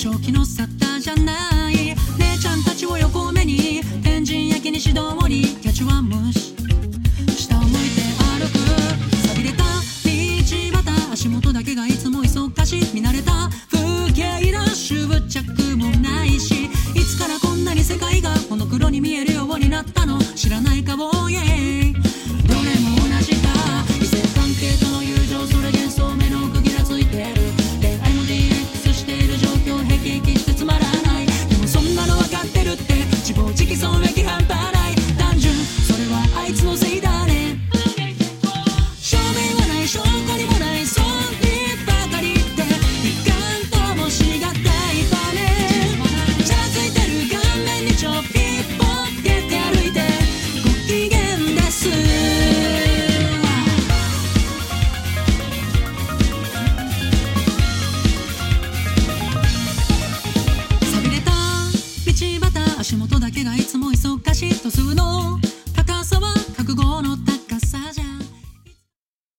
正気の沙汰じゃない。姉ちゃんたちを横目に天神焼きにしどもりキャッチワンムシ下を向いて歩く。錆びれた。道端足元だけがいつも忙しい。見慣れた。風景の執着もないし。いつからこんなに世界がモノクロに見えるようになったの？知らないかぼうイ。足元だけがいつも忙しいと